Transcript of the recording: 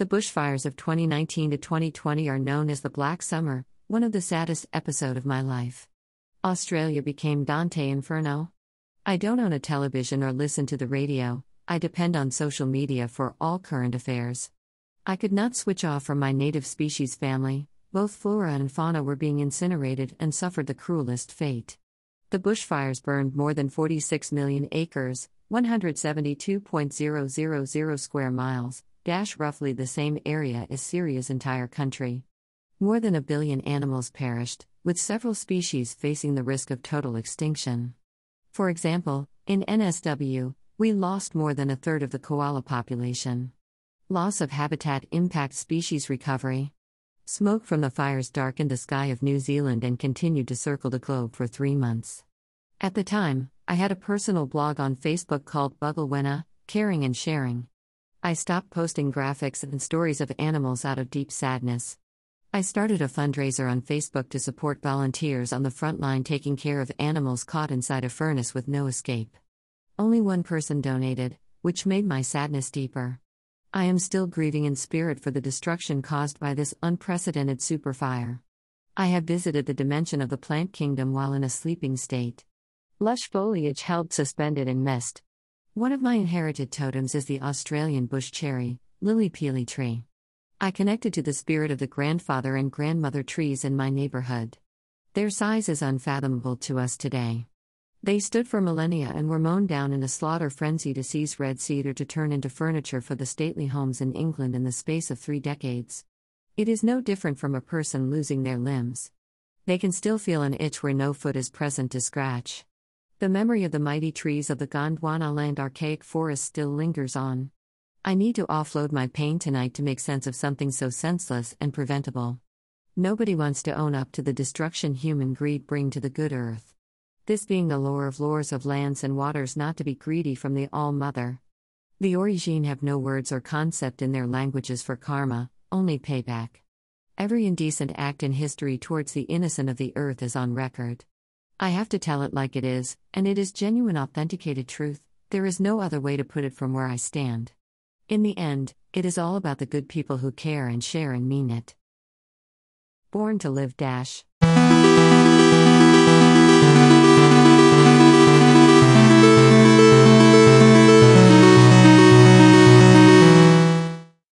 The bushfires of 2019 to 2020 are known as the Black Summer, one of the saddest episode of my life. Australia became Dante Inferno. I don't own a television or listen to the radio, I depend on social media for all current affairs. I could not switch off from my native species family, both flora and fauna were being incinerated and suffered the cruelest fate. The bushfires burned more than 46 million acres, 172.000 square miles, dash roughly the same area as Syria's entire country. More than a billion animals perished, with several species facing the risk of total extinction. For example, in NSW, we lost more than a third of the koala population. Loss of habitat impacts species recovery. Smoke from the fires darkened the sky of New Zealand and continued to circle the globe for three months. At the time, I had a personal blog on Facebook called Bugglewenna, Caring and Sharing. I stopped posting graphics and stories of animals out of deep sadness. I started a fundraiser on Facebook to support volunteers on the front line taking care of animals caught inside a furnace with no escape. Only one person donated, which made my sadness deeper. I am still grieving in spirit for the destruction caused by this unprecedented superfire. I have visited the dimension of the plant kingdom while in a sleeping state. Lush foliage held suspended in mist. One of my inherited totems is the Australian bush cherry, lilly pilly tree. I connected to the spirit of the grandfather and grandmother trees in my neighborhood. Their size is unfathomable to us today. They stood for millennia and were mown down in a slaughter frenzy to seize red cedar to turn into furniture for the stately homes in England in the space of three decades. It is no different from a person losing their limbs. They can still feel an itch where no foot is present to scratch. The memory of the mighty trees of the Gondwana land archaic forest still lingers on. I need to offload my pain tonight to make sense of something so senseless and preventable. Nobody wants to own up to the destruction human greed bring to the good earth. This being the lore of lores of lands and waters not to be greedy from the All Mother. The Origin have no words or concept in their languages for karma, only payback. Every indecent act in history towards the innocent of the earth is on record. I have to tell it like it is, and it is genuine authenticated truth, there is no other way to put it from where I stand. In the end, it is all about the good people who care and share and mean it. Born to live dash.